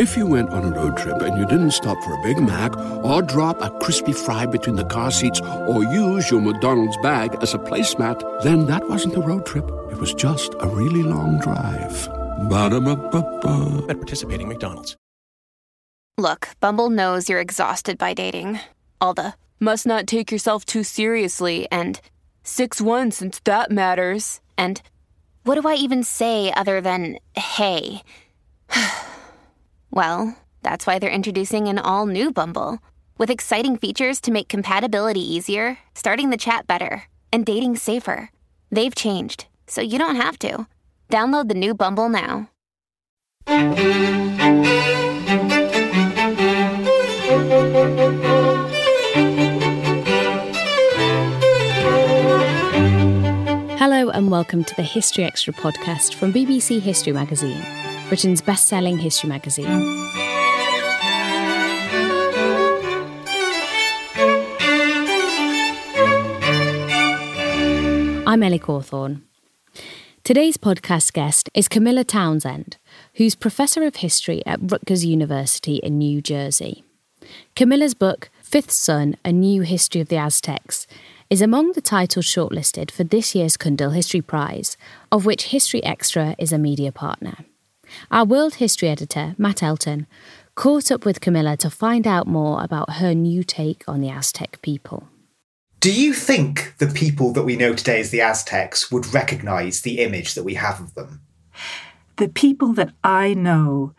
If you went on a road trip and you didn't stop for a Big Mac or drop a crispy fry between the car seats or use your McDonald's bag as a placemat, then that wasn't a road trip. It was just a really long drive. Ba-da-ba-ba-ba. At participating McDonald's. Look, Bumble knows you're exhausted by dating. All the must not take yourself too seriously and 6 1 since that matters. And what do I even say other than hey? well, that's why they're introducing an all new Bumble with exciting features to make compatibility easier, starting the chat better, and dating safer. They've changed, so you don't have to. Download the new Bumble now. Hello, and welcome to the History Extra podcast from BBC History Magazine, Britain's best selling history magazine. I'm Ellie Cawthorne. Today's podcast guest is Camilla Townsend, who's Professor of History at Rutgers University in New Jersey. Camilla's book, Fifth Sun A New History of the Aztecs, is among the titles shortlisted for this year's Cundill History Prize, of which History Extra is a media partner. Our World History editor, Matt Elton, caught up with Camilla to find out more about her new take on the Aztec people. Do you think the people that we know today as the Aztecs would recognize the image that we have of them? The people that I know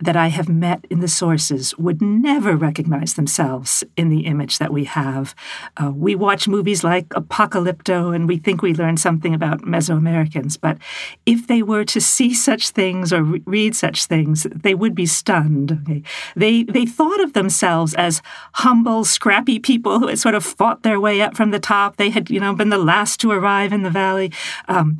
that I have met in the sources would never recognize themselves in the image that we have. Uh, we watch movies like Apocalypto and we think we learn something about Mesoamericans, but if they were to see such things or re- read such things, they would be stunned. Okay? They, they thought of themselves as humble, scrappy people who had sort of fought their way up from the top. They had, you know, been the last to arrive in the valley. Um,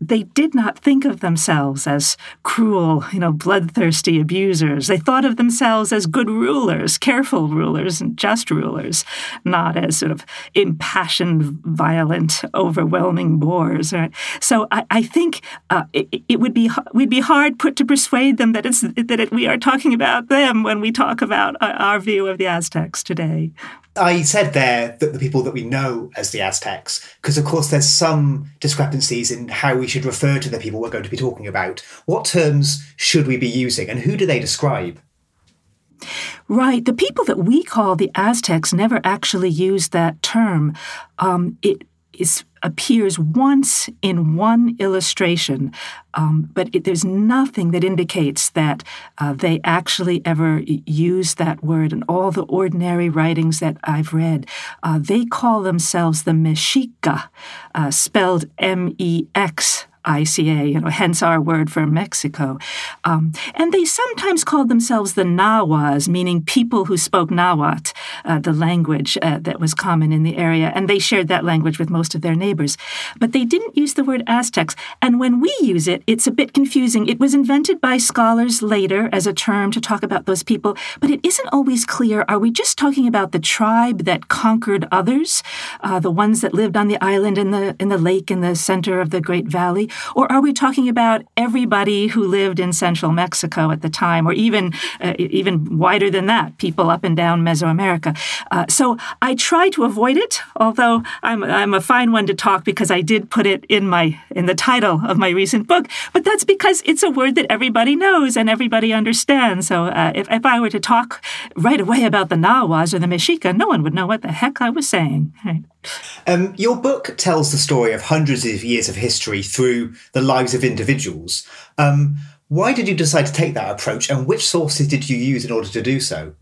they did not think of themselves as cruel, you know, bloodthirsty abusers. They thought of themselves as good rulers, careful rulers, and just rulers, not as sort of impassioned, violent, overwhelming bores. Right? So I, I think uh, it, it, would be we'd be hard put to persuade them that it's that it, we are talking about them when we talk about uh, our view of the Aztecs today. I said there that the people that we know as the Aztecs, because of course there's some discrepancies in how we should refer to the people we're going to be talking about. What terms should we be using and who do they describe? Right. The people that we call the Aztecs never actually used that term. Um, it is appears once in one illustration, um, but it, there's nothing that indicates that uh, they actually ever use that word. In all the ordinary writings that I've read, uh, they call themselves the Mexica, uh, spelled M E X ICA, you know, hence our word for Mexico. Um, and they sometimes called themselves the Nahuas, meaning people who spoke Nahuatl, uh, the language uh, that was common in the area, and they shared that language with most of their neighbors. But they didn't use the word Aztecs, and when we use it, it's a bit confusing. It was invented by scholars later as a term to talk about those people, but it isn't always clear. Are we just talking about the tribe that conquered others, uh, the ones that lived on the island in the in the lake in the center of the Great Valley, or are we talking about everybody who lived in central Mexico at the time, or even uh, even wider than that, people up and down Mesoamerica? Uh, so I try to avoid it, although I'm I'm a fine one to talk because I did put it in my in the title of my recent book. But that's because it's a word that everybody knows and everybody understands. So uh, if if I were to talk right away about the Nahuas or the Mexica, no one would know what the heck I was saying. Right. Um, your book tells the story of hundreds of years of history through the lives of individuals. Um, why did you decide to take that approach, and which sources did you use in order to do so?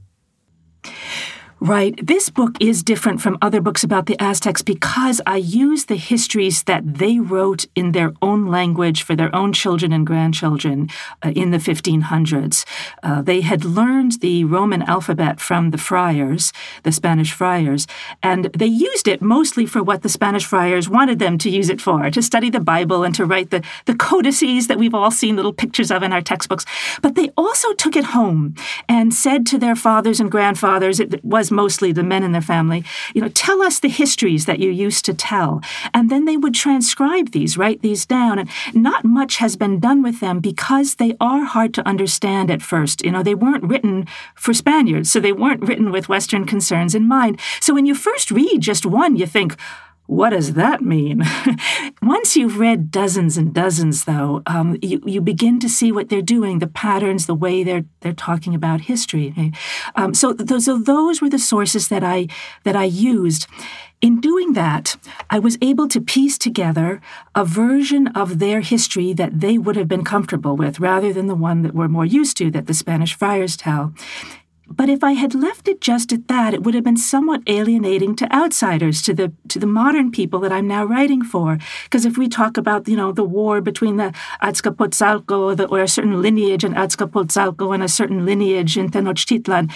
Right. This book is different from other books about the Aztecs because I use the histories that they wrote in their own language for their own children and grandchildren uh, in the 1500s. Uh, they had learned the Roman alphabet from the friars, the Spanish friars, and they used it mostly for what the Spanish friars wanted them to use it for to study the Bible and to write the, the codices that we've all seen little pictures of in our textbooks. But they also took it home and said to their fathers and grandfathers, it was was mostly the men in their family, you know, tell us the histories that you used to tell. And then they would transcribe these, write these down. And not much has been done with them because they are hard to understand at first. You know, they weren't written for Spaniards, so they weren't written with Western concerns in mind. So when you first read just one, you think, what does that mean? Once you've read dozens and dozens, though, um, you, you begin to see what they're doing, the patterns, the way they're they're talking about history. Um, so those so those were the sources that I that I used. In doing that, I was able to piece together a version of their history that they would have been comfortable with, rather than the one that we're more used to that the Spanish friars tell. But if I had left it just at that, it would have been somewhat alienating to outsiders, to the to the modern people that I'm now writing for. Because if we talk about, you know, the war between the Azcapotzalco or, the, or a certain lineage in Azcapotzalco and a certain lineage in Tenochtitlan,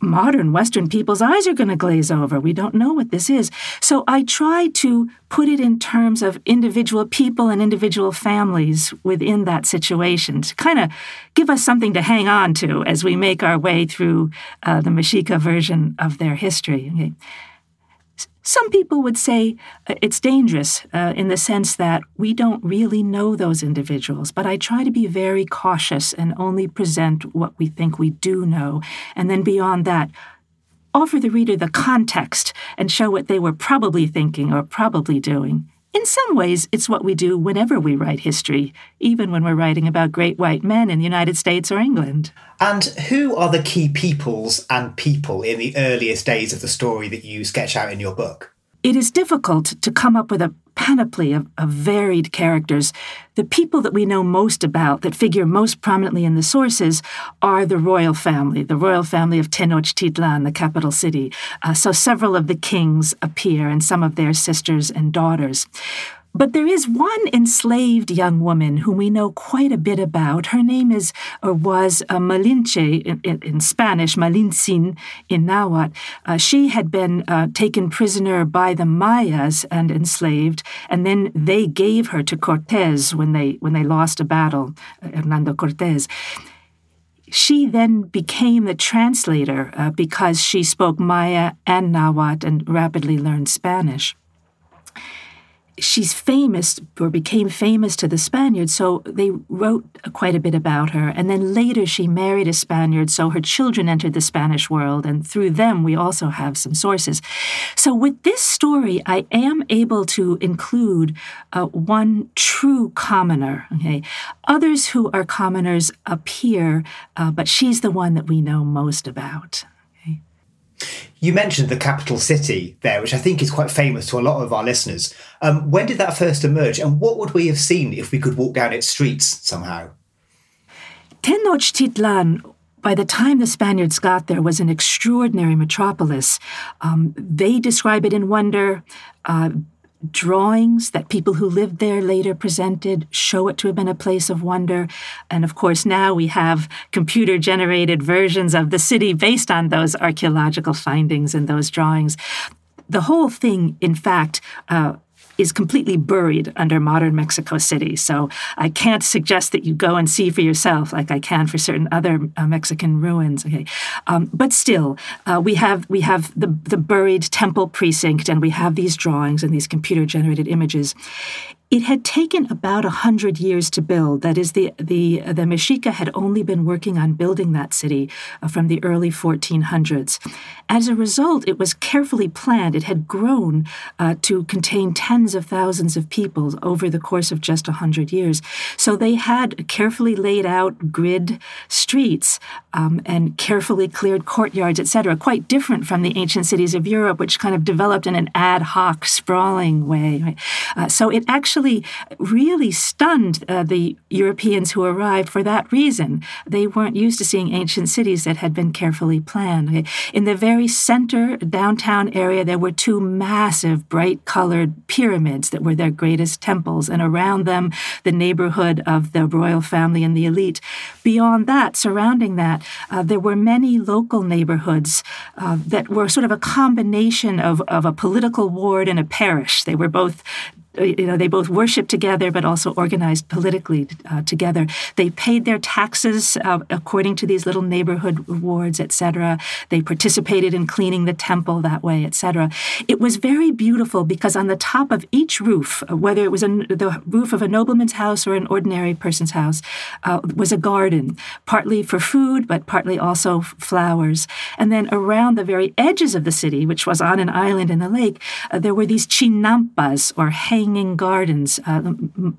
modern Western people's eyes are going to glaze over. We don't know what this is. So I try to put it in terms of individual people and individual families within that situation to kind of give us something to hang on to as we make our way through uh, the Mexica version of their history. Okay. Some people would say uh, it's dangerous uh, in the sense that we don't really know those individuals, but I try to be very cautious and only present what we think we do know. And then beyond that, offer the reader the context and show what they were probably thinking or probably doing. In some ways, it's what we do whenever we write history, even when we're writing about great white men in the United States or England. And who are the key peoples and people in the earliest days of the story that you sketch out in your book? It is difficult to come up with a panoply of, of, varied characters. The people that we know most about, that figure most prominently in the sources, are the royal family, the royal family of Tenochtitlan, the capital city. Uh, so several of the kings appear and some of their sisters and daughters. But there is one enslaved young woman whom we know quite a bit about. Her name is or was uh, Malinche in, in, in, Spanish, Malintzin in Nahuatl. Uh, she had been uh, taken prisoner by the Mayas and enslaved, and then they gave her to Cortez when they when they lost a battle, uh, Hernando Cortez she then became the translator uh, because she spoke Maya and Nahuatl and rapidly learned Spanish she's famous or became famous to the Spaniards, so they wrote quite a bit about her. And then later she married a Spaniard, so her children entered the Spanish world, and through them we also have some sources. So with this story, I am able to include uh, one true commoner. Okay, others who are commoners appear, uh, but she's the one that we know most about. You mentioned the capital city there, which I think is quite famous to a lot of our listeners. Um, when did that first emerge, and what would we have seen if we could walk down its streets somehow? Tenochtitlan by the time the Spaniards got there, was an extraordinary metropolis. Um, they describe it in wonder. Uh, drawings that people who lived there later presented show it to have been a place of wonder. And of course, now we have computer generated versions of the city based on those archaeological findings and those drawings. The whole thing, in fact, uh, is completely buried under modern Mexico City. So I can't suggest that you go and see for yourself like I can for certain other uh, Mexican ruins. Okay, um, but still, uh, we have we have the the buried temple precinct, and we have these drawings and these computer generated images. It had taken about a hundred years to build. That is, the the the Mexica had only been working on building that city uh, from the early 1400s. As a result, it was carefully planned. It had grown uh, to contain tens of thousands of people over the course of just a hundred years. So they had carefully laid out grid streets um, and carefully cleared courtyards, etc. Quite different from the ancient cities of Europe, which kind of developed in an ad hoc, sprawling way. Right? Uh, so it actually really stunned uh, the Europeans who arrived for that reason. They weren't used to seeing ancient cities that had been carefully planned. In the very center downtown area, there were two massive, bright colored pyramids that were their greatest temples, and around them, the neighborhood of the royal family and the elite. Beyond that, surrounding that, uh, there were many local neighborhoods uh, that were sort of a combination of, of a political ward and a parish. They were both you know, they both worshiped together, but also organized politically uh, together. They paid their taxes uh, according to these little neighborhood wards, etc. They participated in cleaning the temple that way, etc. It was very beautiful because on the top of each roof, whether it was a, the roof of a nobleman's house or an ordinary person's house, uh, was a garden, partly for food, but partly also flowers. And then around the very edges of the city, which was on an island in the lake, uh, there were these chinampas or hanging gardens, uh,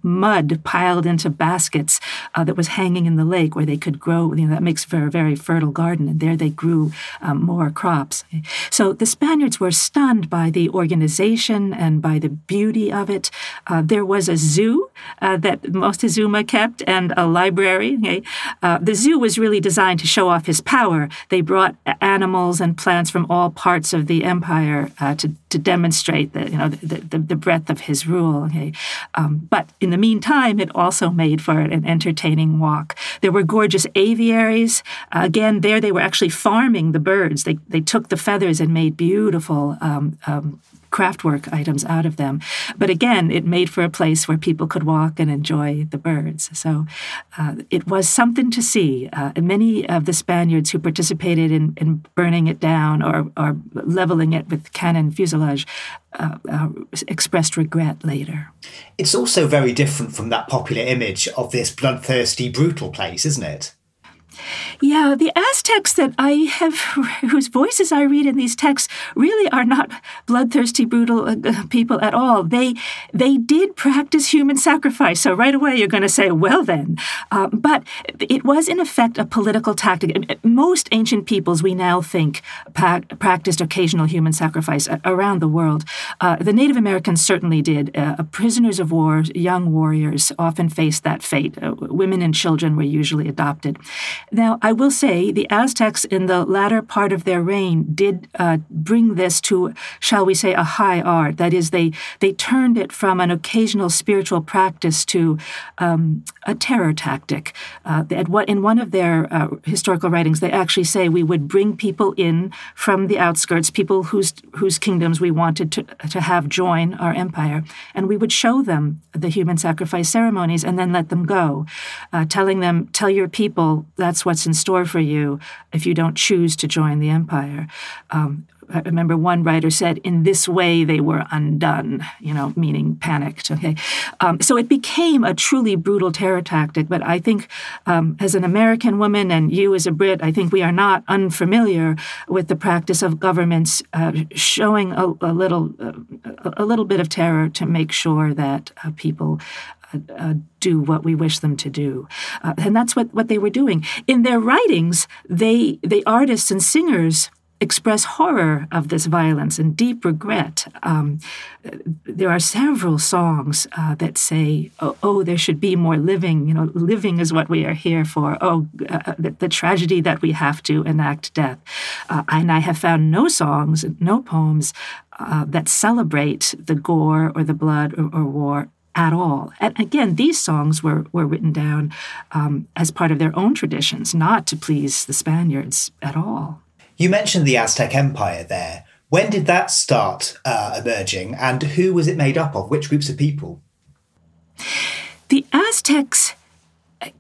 mud piled into baskets uh, that was hanging in the lake where they could grow. You know, that makes for a very fertile garden, and there they grew um, more crops. So the Spaniards were stunned by the organization and by the beauty of it. Uh, there was a zoo uh, that Moctezuma kept and a library. Okay? Uh, the zoo was really designed to show off his power. They brought animals and plants from all parts of the empire uh, to, to demonstrate the, you know, the, the, the breadth of his rule. Okay? Um, but in the meantime, it also made for an entertaining walk. There were gorgeous aviaries. Uh, again, there they were actually farming the birds. They, they took the feathers and made beautiful um, um, craftwork items out of them. But again, it made for a place where people could walk and enjoy the birds. So uh, it was something to see. Uh, many of the Spaniards who participated in, in burning it down or, or leveling it with cannon fuselage uh, uh, expressed regret later. It's also very different from that popular image of this bloodthirsty, brutal place, isn't it? Yeah, the Aztecs that I have, whose voices I read in these texts, really are not bloodthirsty, brutal uh, people at all. They they did practice human sacrifice. So right away you're going to say, well then, uh, but it was in effect a political tactic. Most ancient peoples we now think practiced occasional human sacrifice around the world. Uh, the Native Americans certainly did. Uh, prisoners of war, young warriors, often faced that fate. Uh, women and children were usually adopted. Now, I will say the Aztecs in the latter part of their reign did uh, bring this to, shall we say, a high art. That is, they they turned it from an occasional spiritual practice to um, a terror tactic. Uh, at what in one of their uh, historical writings, they actually say we would bring people in from the outskirts, people whose whose kingdoms we wanted to to have join our empire, and we would show them the human sacrifice ceremonies and then let them go, uh, telling them, "Tell your people that's." That's what's in store for you if you don't choose to join the empire. Um, I remember one writer said, in this way they were undone, you know, meaning panicked. Okay. Um, so it became a truly brutal terror tactic. But I think um, as an American woman and you as a Brit, I think we are not unfamiliar with the practice of governments uh, showing a, a little, uh, a little bit of terror to make sure that uh, people uh, do what we wish them to do. Uh, and that's what, what they were doing. In their writings, they, the artists and singers express horror of this violence and deep regret. Um, there are several songs uh, that say, oh, oh, there should be more living. You know, living is what we are here for. Oh, uh, the, the, tragedy that we have to enact death. Uh, and I have found no songs, no poems uh, that celebrate the gore or the blood or, or, war at all. And again, these songs were, were written down um, as part of their own traditions, not to please the Spaniards at all. You mentioned the Aztec Empire there. When did that start uh, emerging, and who was it made up of? Which groups of people? The Aztecs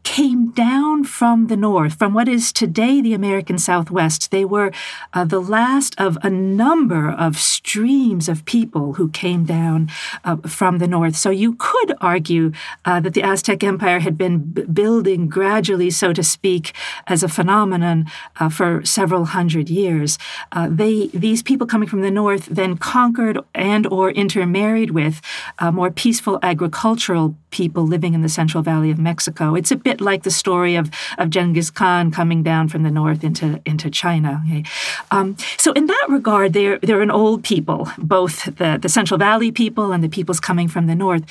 came down from the north, from what is today the American Southwest. They were uh, the last of a number of streams of people who came down uh, from the north. So you could argue uh, that the Aztec Empire had been b- building gradually, so to speak, as a phenomenon uh, for several hundred years. Uh, they these people coming from the north then conquered and or intermarried with uh, more peaceful agricultural people living in the Central Valley of Mexico. It's a bit like the story of, of Genghis Khan coming down from the north into, into China. Okay? Um, so in that regard, they're, they're an old people, both the, the Central Valley people and the peoples coming from the north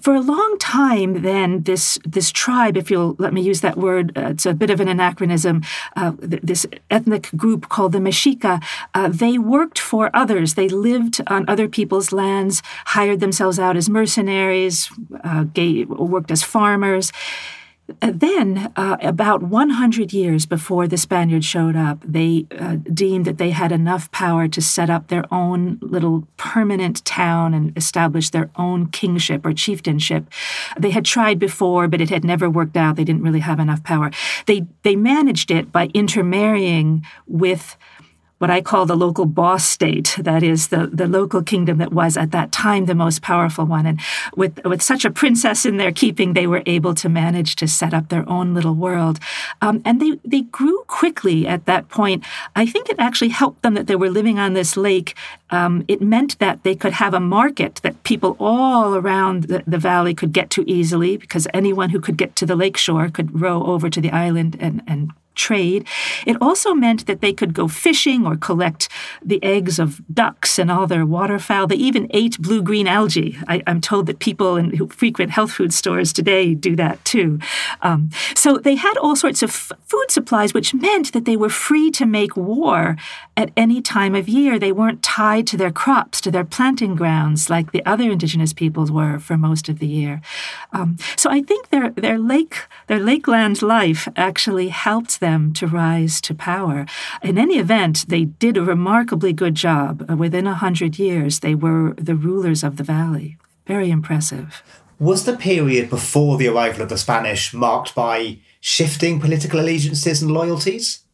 for a long time, then this this tribe, if you'll let me use that word, uh, it's a bit of an anachronism. Uh, this ethnic group called the Mexica, uh, they worked for others. They lived on other people's lands, hired themselves out as mercenaries, uh, gave, worked as farmers. Then, uh, about 100 years before the Spaniards showed up, they uh, deemed that they had enough power to set up their own little permanent town and establish their own kingship or chieftainship. They had tried before, but it had never worked out. They didn't really have enough power. They they managed it by intermarrying with what I call the local boss state, that is the, the local kingdom that was at that time the most powerful one. And with, with such a princess in their keeping, they were able to manage to set up their own little world. Um, and they, they grew quickly at that point. I think it actually helped them that they were living on this lake. Um, it meant that they could have a market that people all around the, the valley could get to easily because anyone who could get to the lake shore could row over to the island and, and trade. It also meant that they could go fishing or collect the eggs of ducks and all their waterfowl. They even ate blue green algae. I, am told that people in, who frequent health food stores today do that too. Um, so they had all sorts of f- food supplies, which meant that they were free to make war at any time of year. They weren't tied to their crops, to their planting grounds, like the other indigenous peoples were for most of the year. Um, so I think their their lake their lakeland life actually helped them to rise to power. In any event, they did a remarkably good job. Uh, within a hundred years, they were the rulers of the valley. Very impressive. Was the period before the arrival of the Spanish marked by shifting political allegiances and loyalties?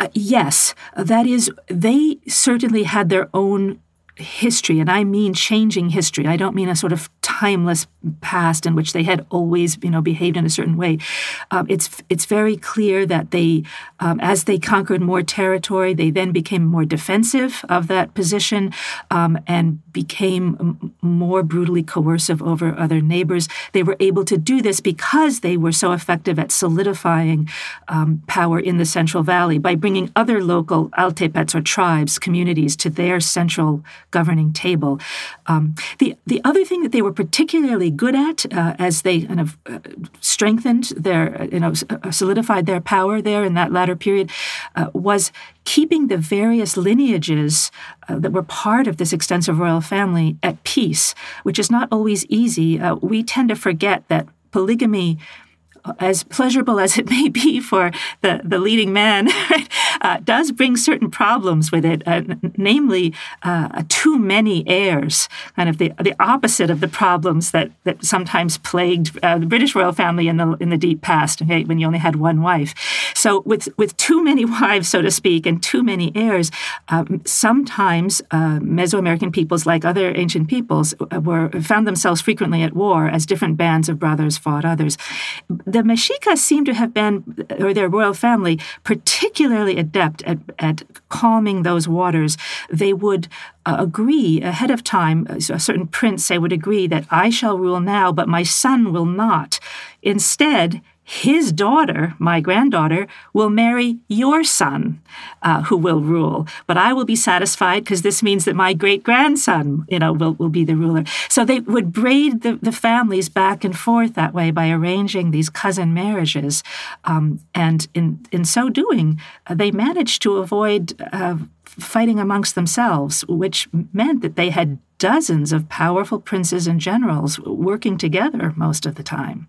Uh, yes, that is, they certainly had their own history, and I mean changing history. I don't mean a sort of timeless past in which they had always, you know, behaved in a certain way. Um, it's it's very clear that they, um, as they conquered more territory, they then became more defensive of that position um, and became more brutally coercive over other neighbors. They were able to do this because they were so effective at solidifying um, power in the Central Valley by bringing other local altepetls or tribes, communities, to their central governing table. Um, the the other thing that they were particularly good at uh, as they kind of uh, strengthened their, uh, you know, uh, solidified their power there in that latter period uh, was keeping the various lineages uh, that were part of this extensive royal family at peace, which is not always easy. we tend to forget that polygamy as pleasurable as it may be for the, the leading man, uh, does bring certain problems with it, uh, namely uh, too many heirs, kind of the, the opposite of the problems that, that sometimes plagued uh, the British royal family in the, in the deep past, okay, when you only had one wife. So with, with too many wives, so to speak, and too many heirs, um, sometimes uh, Mesoamerican peoples, like other ancient peoples, uh, were found themselves frequently at war as different bands of brothers fought others the Mexica seem to have been, or their royal family, particularly adept at, at calming those waters. They would uh, agree ahead of time, a certain prince, say, would agree that I shall rule now, but my son will not. Instead, his daughter, my granddaughter, will marry your son, uh, who will rule. But I will be satisfied because this means that my great grandson, you know, will, will be the ruler. So they would braid the, the families back and forth that way by arranging these cousin marriages. Um, and in, in so doing, uh, they managed to avoid uh, fighting amongst themselves, which meant that they had dozens of powerful princes and generals working together most of the time.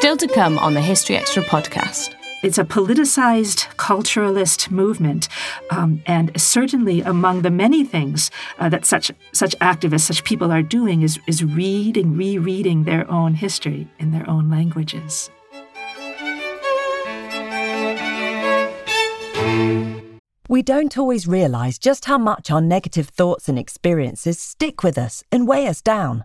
Still to come on the History Extra podcast. It's a politicized culturalist movement, um, and certainly among the many things uh, that such such activists, such people are doing, is is reading, rereading their own history in their own languages. We don't always realise just how much our negative thoughts and experiences stick with us and weigh us down.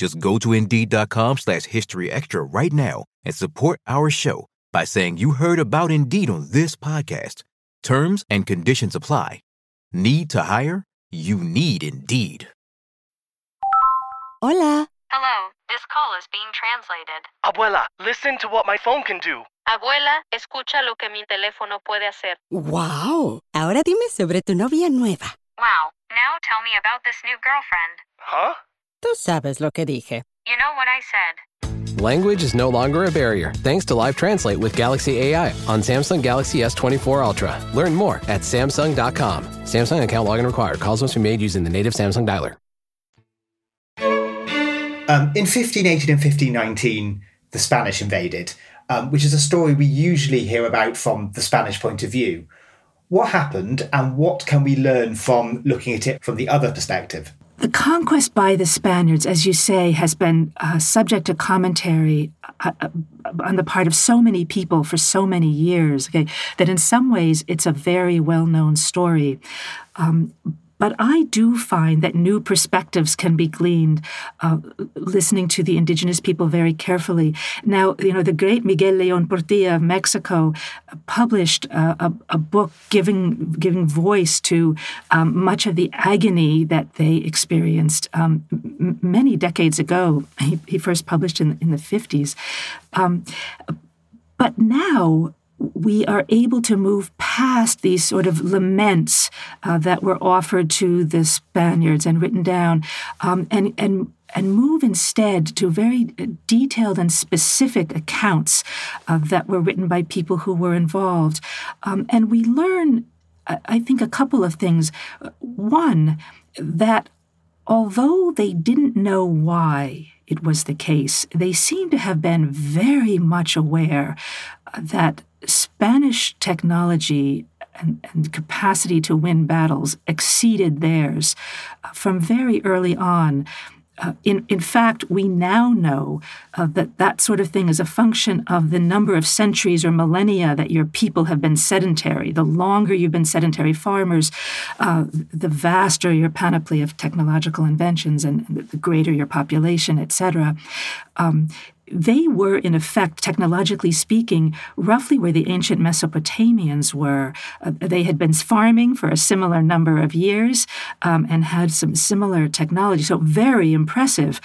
Just go to Indeed.com slash History Extra right now and support our show by saying you heard about Indeed on this podcast. Terms and conditions apply. Need to hire? You need Indeed. Hola. Hello, this call is being translated. Abuela, listen to what my phone can do. Abuela, escucha lo que mi teléfono puede hacer. ¡Wow! Ahora dime sobre tu novia nueva. Wow, now tell me about this new girlfriend. Huh? Tú sabes lo que dije. You know what I said. Language is no longer a barrier thanks to Live Translate with Galaxy AI on Samsung Galaxy S24 Ultra. Learn more at Samsung.com. Samsung account login required. Calls must be made using the native Samsung dialer. Um, in 1518 and 1519, the Spanish invaded, um, which is a story we usually hear about from the Spanish point of view. What happened, and what can we learn from looking at it from the other perspective? The conquest by the Spaniards, as you say, has been uh, subject to commentary uh, uh, on the part of so many people for so many years, okay, that in some ways it's a very well known story. Um, but I do find that new perspectives can be gleaned uh, listening to the indigenous people very carefully. Now, you know, the great Miguel Leon Portilla of Mexico published uh, a, a, book giving giving voice to um, much of the agony that they experienced um, m- many decades ago. He, he, first published in, in the 50s. Um, but now, we are able to move past these sort of laments uh, that were offered to the Spaniards and written down, um, and and and move instead to very detailed and specific accounts uh, that were written by people who were involved, um, and we learn, I think, a couple of things. One, that although they didn't know why it was the case, they seem to have been very much aware that Spanish technology and, and, capacity to win battles exceeded theirs uh, from very early on. Uh, in, in fact, we now know uh, that that sort of thing is a function of the number of centuries or millennia that your people have been sedentary. The longer you've been sedentary farmers, uh, the vaster your panoply of technological inventions and the greater your population, et cetera. Um, they were, in effect, technologically speaking, roughly where the ancient Mesopotamians were. Uh, they had been farming for a similar number of years um, and had some similar technology, so very impressive.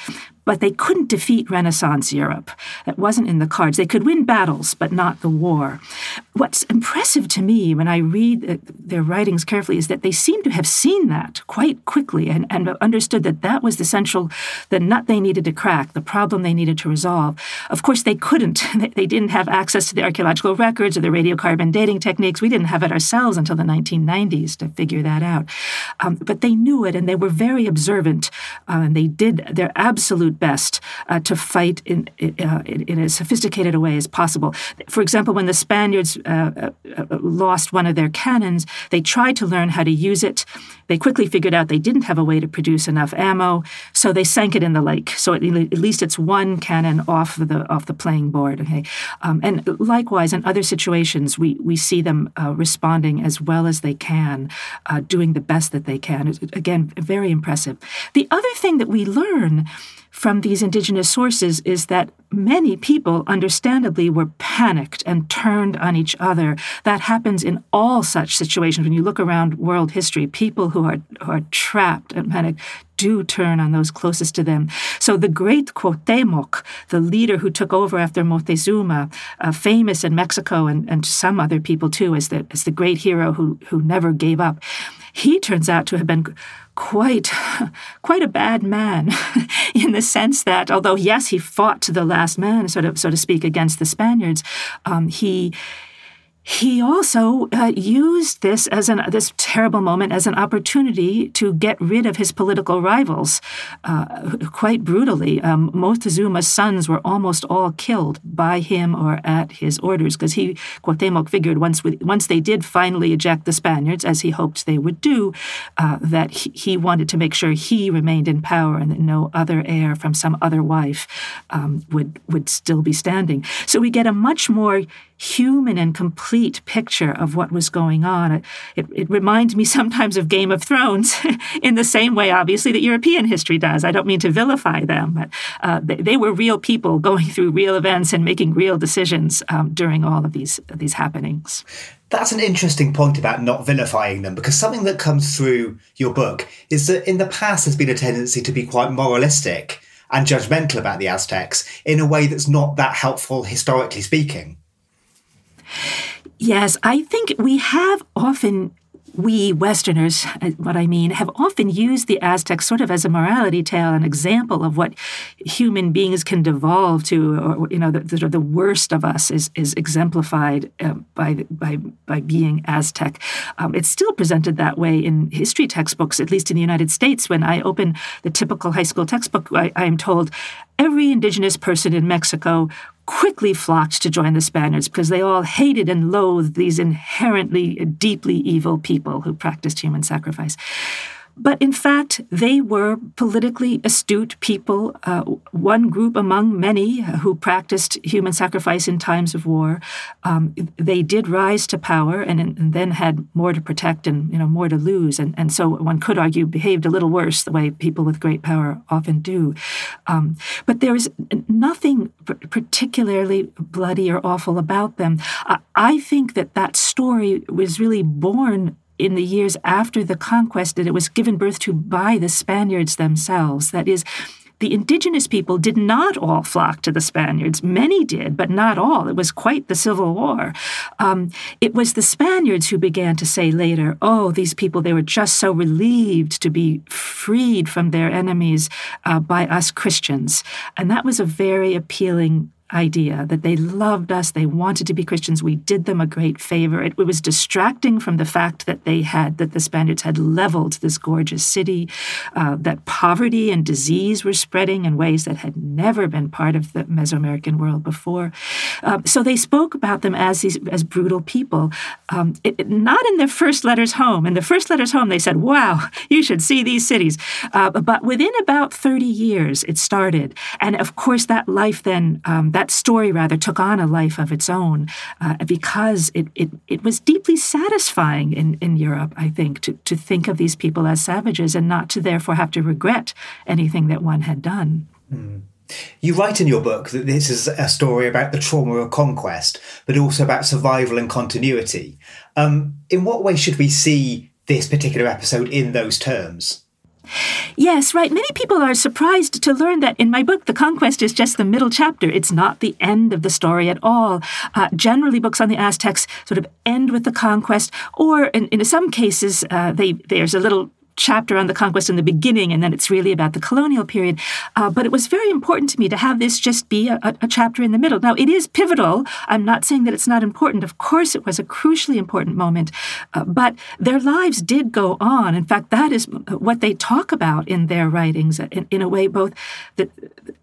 But they couldn't defeat Renaissance Europe. That wasn't in the cards. They could win battles, but not the war. What's impressive to me when I read their writings carefully is that they seem to have seen that quite quickly and, and understood that that was the central, the nut they needed to crack, the problem they needed to resolve. Of course, they couldn't. They didn't have access to the archaeological records or the radiocarbon dating techniques. We didn't have it ourselves until the 1990s to figure that out. Um, but they knew it and they were very observant uh, and they did their absolute best uh, to fight in, uh, in, in, as sophisticated a way as possible. For example, when the Spaniards uh, uh, lost one of their cannons, they tried to learn how to use it. They quickly figured out they didn't have a way to produce enough ammo, so they sank it in the lake. So at, at least it's one cannon off the off the playing board. Okay, um, and likewise in other situations, we we see them uh, responding as well as they can, uh, doing the best that they can. Again, very impressive. The other thing that we learn from these indigenous sources is that many people, understandably, were panicked and turned on each other. That happens in all such situations. When you look around world history, people who are, who are trapped and panicked do turn on those closest to them. So the great Cuauhtemoc, the leader who took over after Moctezuma, uh, famous in Mexico and, and some other people too as the, as the great hero who, who never gave up, he turns out to have been quite quite a bad man in the sense that although yes he fought to the last man sort of so to speak against the Spaniards um, he he also uh, used this as an this terrible moment as an opportunity to get rid of his political rivals, uh, quite brutally. Um, Montezuma's sons were almost all killed by him or at his orders, because he Cuauhtemoc figured once we, once they did finally eject the Spaniards, as he hoped they would do, uh, that he, he, wanted to make sure he remained in power and that no other heir from some other wife um, would would still be standing. So we get a much more human and complete picture of what was going on. It, it, it, reminds me sometimes of Game of Thrones in the same way, obviously, that European history does. I don't mean to vilify them, but uh, they, they, were real people going through real events and making real decisions um, during all of these, these happenings. That's an interesting point about not vilifying them because something that comes through your book is that in the past there's been a tendency to be quite moralistic and judgmental about the Aztecs in a way that's not that helpful historically speaking. Yes, I think we have often we Westerners, uh, what I mean, have often used the Aztecs sort of as a morality tale, an example of what human beings can devolve to, or you know, the, the, the worst of us is is exemplified uh, by by by being Aztec. Um, it's still presented that way in history textbooks, at least in the United States. When I open the typical high school textbook, I, I am told every indigenous person in Mexico quickly flocked to join the Spaniards because they all hated and loathed these inherently deeply evil people who practiced human sacrifice. But in fact, they were politically astute people, uh, one group among many who practiced human sacrifice in times of war. Um, they did rise to power and, and, then had more to protect and you know more to lose, and, and so one could argue behaved a little worse the way people with great power often do. Um, but there is nothing particularly bloody or awful about them. I, I think that that story was really born in the years after the conquest that it was given birth to by the Spaniards themselves. That is, the indigenous people did not all flock to the Spaniards. Many did, but not all. It was quite the Civil War. Um, it was the Spaniards who began to say later, oh, these people, they were just so relieved to be freed from their enemies uh, by us Christians. And that was a very appealing idea that they loved us, they wanted to be Christians, we did them a great favor. It, it, was distracting from the fact that they had, that the Spaniards had leveled this gorgeous city, uh, that poverty and disease were spreading in ways that had never been part of the Mesoamerican world before. Um, so they spoke about them as these as brutal people. Um, it, it, not in their first letters home. In the first letters home, they said, "Wow, you should see these cities." Uh, but within about thirty years, it started, and of course, that life then. Um, that story rather took on a life of its own uh, because it, it, it was deeply satisfying in, in Europe, I think, to, to think of these people as savages and not to therefore have to regret anything that one had done. Mm. You write in your book that this is a story about the trauma of conquest, but also about survival and continuity. Um, in what way should we see this particular episode in those terms? Yes, right. Many people are surprised to learn that in my book, The Conquest is just the middle chapter. It's not the end of the story at all. Uh, generally, books on the Aztecs sort of end with the conquest, or in, in some cases, uh, they, there's a little chapter on the conquest in the beginning, and then it's really about the colonial period. Uh, but it was very important to me to have this just be a, a, chapter in the middle. Now, it is pivotal. I'm not saying that it's not important. Of course, it was a crucially important moment. Uh, but their lives did go on. In fact, that is what they talk about in their writings, in, in a way, both the,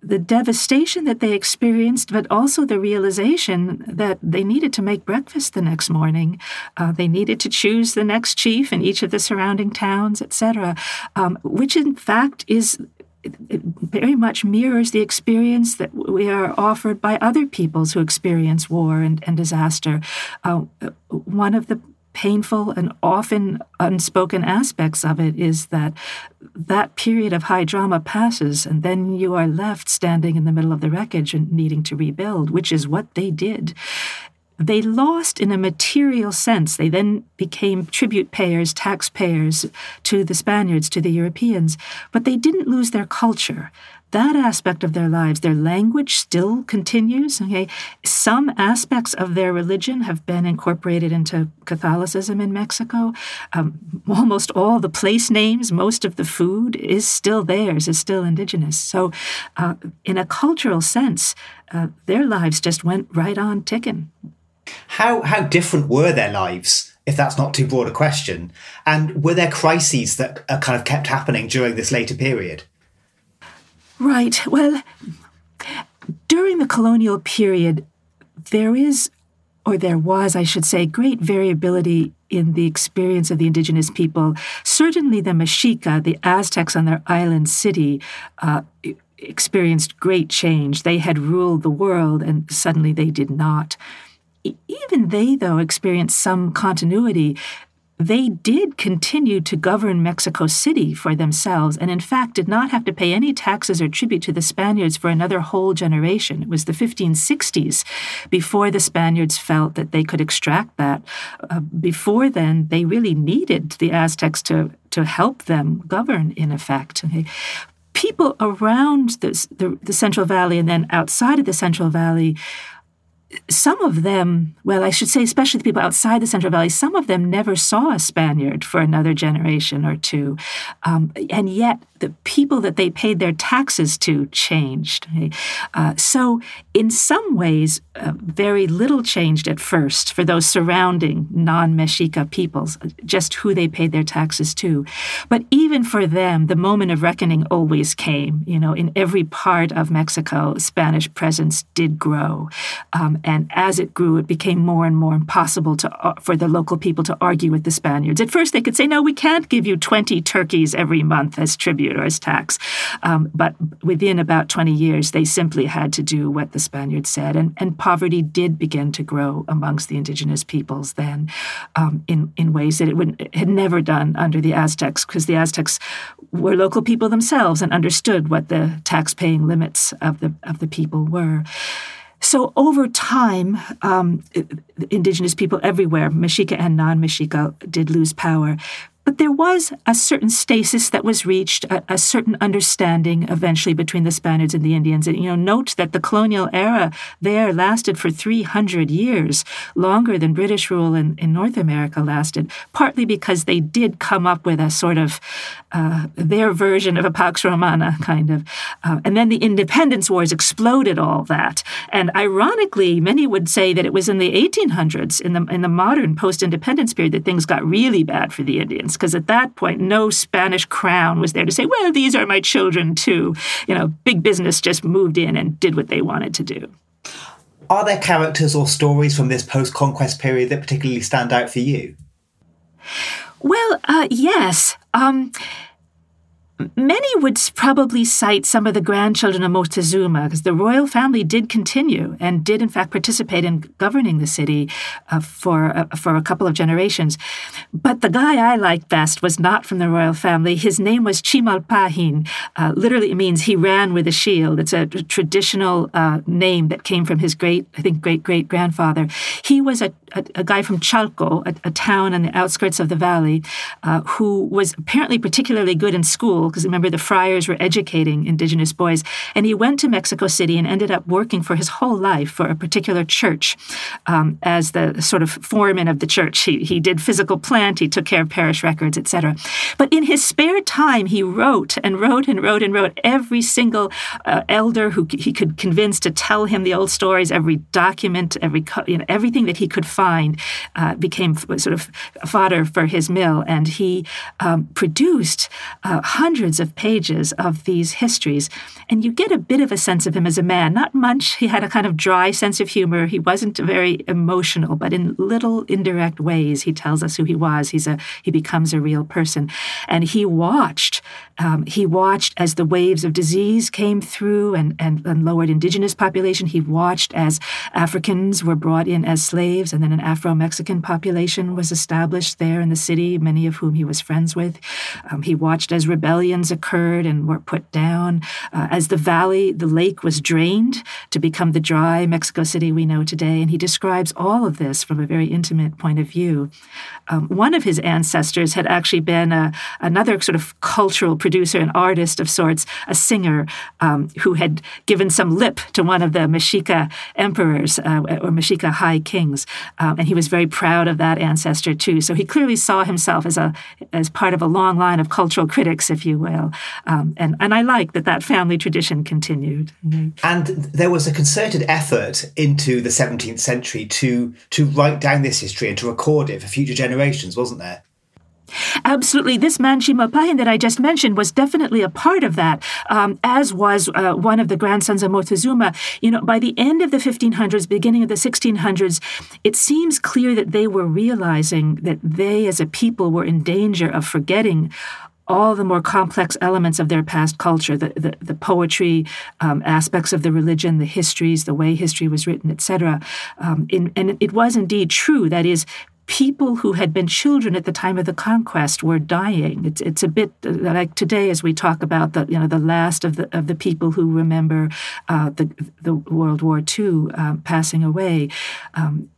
the devastation that they experienced, but also the realization that they needed to make breakfast the next morning. Uh, they needed to choose the next chief in each of the surrounding towns, etc etc., um, which in fact is very much mirrors the experience that we are offered by other peoples who experience war and, and disaster. Uh, one of the painful and often unspoken aspects of it is that that period of high drama passes and then you are left standing in the middle of the wreckage and needing to rebuild, which is what they did. They lost in a material sense. They then became tribute payers, taxpayers to the Spaniards, to the Europeans, but they didn't lose their culture that aspect of their lives, their language still continues. Okay, some aspects of their religion have been incorporated into Catholicism in Mexico. Um, almost all the place names, most of the food is still theirs, is still indigenous. So, uh, in a cultural sense, uh, their lives just went right on ticking. How how different were their lives, if that's not too broad a question? And were there crises that uh, kind of kept happening during this later period? Right. Well, during the colonial period, there is, or there was, I should say, great variability in the experience of the indigenous people. Certainly, the Mexica, the Aztecs on their island city, uh, experienced great change. They had ruled the world, and suddenly they did not even they, though, experienced some continuity. They did continue to govern Mexico City for themselves, and in fact did not have to pay any taxes or tribute to the Spaniards for another whole generation. It was the 1560s before the Spaniards felt that they could extract that. Uh, before then, they really needed the Aztecs to, to help them govern, in effect. Okay? People around this, the, the Central Valley and then outside of the Central Valley some of them, well, I should say, especially the people outside the Central Valley, some of them never saw a Spaniard for another generation or two. Um, and yet, the people that they paid their taxes to changed. Uh, so, in some ways, uh, very little changed at first for those surrounding non Mexica peoples, just who they paid their taxes to. But even for them, the moment of reckoning always came. You know, in every part of Mexico, Spanish presence did grow. Um, and as it grew, it became more and more impossible to, uh, for the local people to argue with the Spaniards. At first, they could say, no, we can't give you 20 turkeys every month as tribute or as tax. Um, but within about 20 years, they simply had to do what the Spaniards said. And, and poverty did begin to grow amongst the indigenous peoples then um, in, in ways that it, would, it had never done under the Aztecs, because the Aztecs were local people themselves and understood what the tax paying limits of the, of the people were. So over time, um, indigenous people everywhere, Mexica and non-Mexica, did lose power. But there was a certain stasis that was reached, a, a, certain understanding eventually between the Spaniards and the Indians. And, you know, note that the colonial era there lasted for 300 years, longer than British rule in, in North America lasted, partly because they did come up with a sort of uh, their version of a Pax Romana, kind of. Uh, and then the independence wars exploded all that. And ironically, many would say that it was in the 1800s, in the, in the modern post independence period, that things got really bad for the Indians because at that point, no Spanish crown was there to say, well, these are my children too. You know, big business just moved in and did what they wanted to do. Are there characters or stories from this post conquest period that particularly stand out for you? Well, uh, yes. Um, Many would probably cite some of the grandchildren of Moctezuma, because the royal family did continue and did, in fact, participate in governing the city uh, for uh, for a couple of generations. But the guy I liked best was not from the royal family. His name was Chimalpahin. Uh, literally, it means he ran with a shield. It's a traditional uh, name that came from his great, I think, great great grandfather. He was a, a, a guy from Chalco, a, a, town on the outskirts of the valley, uh, who was apparently particularly good in school, because remember the friars were educating indigenous boys. And he went to Mexico City and ended up working for his whole life for a particular church um, as the sort of foreman of the church. He, he did physical plant, he took care of parish records, etc. But in his spare time, he wrote and wrote and wrote and wrote every single uh, elder who he could convince to tell him the old stories, every document, every you know, everything that he could find uh, became sort of fodder for his mill, and he um, produced uh, hundreds of pages of these histories. And you get a bit of a sense of him as a man. Not much. He had a kind of dry sense of humor. He wasn't very emotional, but in little indirect ways, he tells us who he was. He's a he becomes a real person, and he watched. Um, he watched as the waves of disease came through and, and, and lowered indigenous population. He watched as Africans were brought in as slaves, and then an Afro Mexican population was established there in the city, many of whom he was friends with. Um, he watched as rebellions occurred and were put down, uh, as the valley, the lake was drained to become the dry Mexico City we know today. And he describes all of this from a very intimate point of view. Um, one of his ancestors had actually been a, another sort of cultural producer, an artist of sorts, a singer um, who had given some lip to one of the Mexica emperors uh, or Mexica high kings, um, and he was very proud of that ancestor too. So he clearly saw himself as a as part of a long line of cultural critics, if you will. Um, and and I like that that family tradition continued. And there was a concerted effort into the 17th century to to write down this history and to record it for future generations, wasn't there? Absolutely. This man Chimalpahin that I just mentioned was definitely a part of that, um, as was uh, one of the grandsons of Moctezuma. You know, by the end of the 1500s, beginning of the 1600s, it seems clear that they were realizing that they as a people were in danger of forgetting all the more complex elements of their past culture, the, the, the poetry, um, aspects of the religion, the histories, the way history was written, etc. Um, and it was indeed true. That is, people who had been children at the time of the conquest were dying. It's it's a bit uh, like today as we talk about the you know the last of the of the people who remember uh, the the World War II uh, passing away. Um,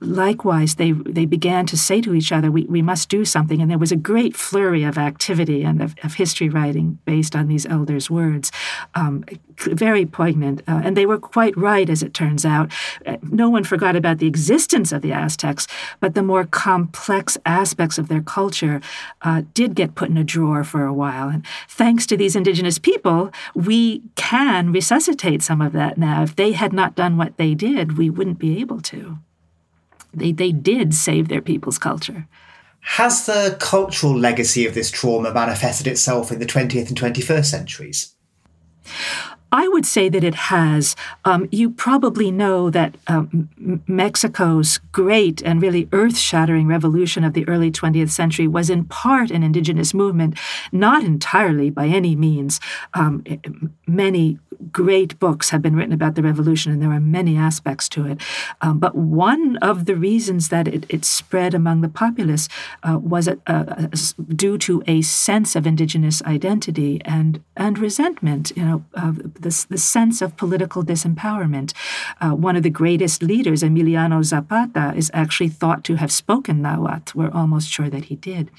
likewise, they they began to say to each other, "We we must do something." And there was a great flurry of activity and of, of history writing based on these elders' words, um, very poignant. Uh, and they were quite right, as it turns out. Uh, no one forgot about the existence of the Aztecs, but the more complex aspects of their culture uh, did get put in a drawer for a while. And thanks to these indigenous people, we can resuscitate some of that now. If they had not done what they did, we wouldn't be able to. They, they did save their people's culture. Has the cultural legacy of this trauma manifested itself in the 20th and 21st centuries? I would say that it has. Um, you probably know that um, Mexico's great and really earth shattering revolution of the early 20th century was in part an indigenous movement, not entirely by any means. Um, many great books have been written about the revolution, and there are many aspects to it. Um, but one of the reasons that it, it spread among the populace uh, was a, a, a, due to a sense of indigenous identity and and resentment. You know, uh, the, the sense of political disempowerment. Uh, one of the greatest leaders, Emiliano Zapata, is actually thought to have spoken Nahuatl. We're almost sure that he did.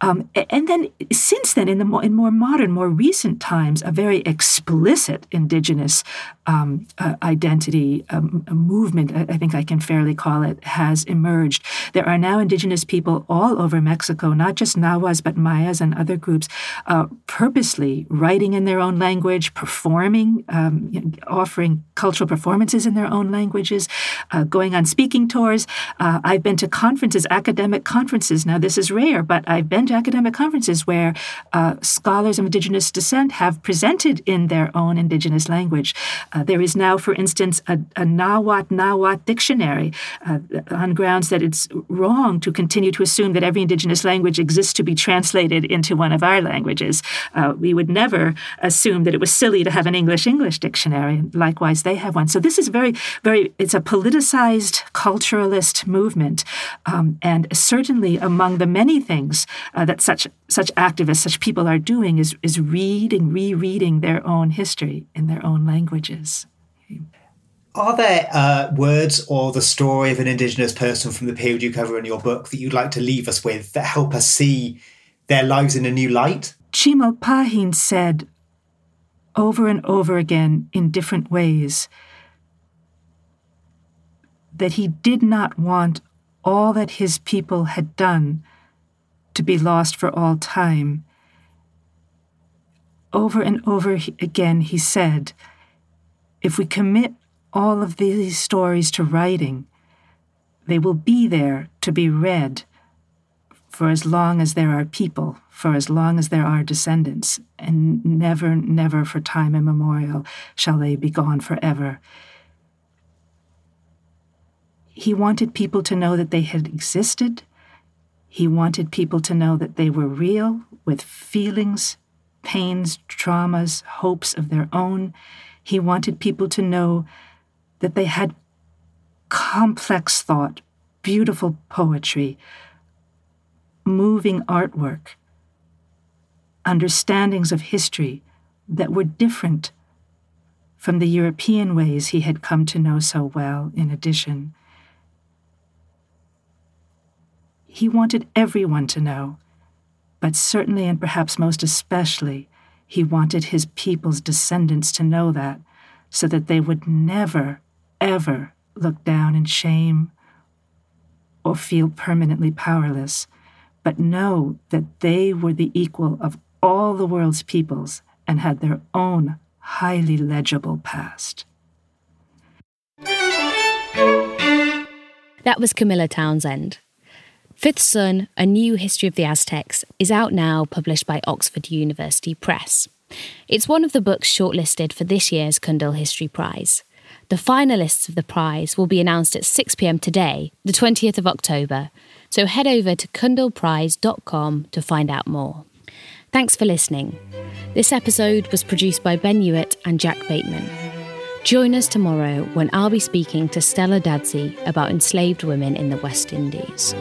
Um, and then since then, in the in more modern, more recent times, a very explicit indigenous um, uh, identity um, movement, I think I can fairly call it, has emerged. There are now indigenous people all over Mexico, not just Nahuas, but Mayas and other groups, uh, purposely writing in their own language, performing, um, you know, offering cultural performances in their own languages, uh, going on speaking tours. Uh, I've been to conferences, academic conferences. Now, this is rare, but I've been to academic conferences where uh, scholars of indigenous descent have presented in their own indigenous language. Uh, there is now, for instance, a, a Nahuatl Nahuatl dictionary uh, on grounds that it's wrong to continue to assume that every indigenous language exists to be translated into one of our languages. Uh, we would never assume that it was silly to have an English English dictionary. Likewise, they have one. So this is very, very. It's a politicized culturalist movement, um, and certainly among the many things uh, that such such activists, such people are doing is is reading, rereading their own history in their own languages. Are there uh, words or the story of an Indigenous person from the period you cover in your book that you'd like to leave us with that help us see their lives in a new light? Chimalpahin said over and over again in different ways that he did not want all that his people had done to be lost for all time. Over and over again, he said, if we commit all of these stories to writing, they will be there to be read for as long as there are people, for as long as there are descendants, and never, never for time immemorial shall they be gone forever. He wanted people to know that they had existed. He wanted people to know that they were real, with feelings, pains, traumas, hopes of their own. He wanted people to know that they had complex thought, beautiful poetry, moving artwork, understandings of history that were different from the European ways he had come to know so well, in addition. He wanted everyone to know, but certainly and perhaps most especially, he wanted his people's descendants to know that, so that they would never, ever look down in shame or feel permanently powerless, but know that they were the equal of all the world's peoples and had their own highly legible past. That was Camilla Townsend. Fifth Sun, A New History of the Aztecs, is out now, published by Oxford University Press. It's one of the books shortlisted for this year's Cundill History Prize. The finalists of the prize will be announced at 6pm today, the 20th of October, so head over to cundillprize.com to find out more. Thanks for listening. This episode was produced by Ben Hewitt and Jack Bateman. Join us tomorrow when I'll be speaking to Stella Dadzie about enslaved women in the West Indies.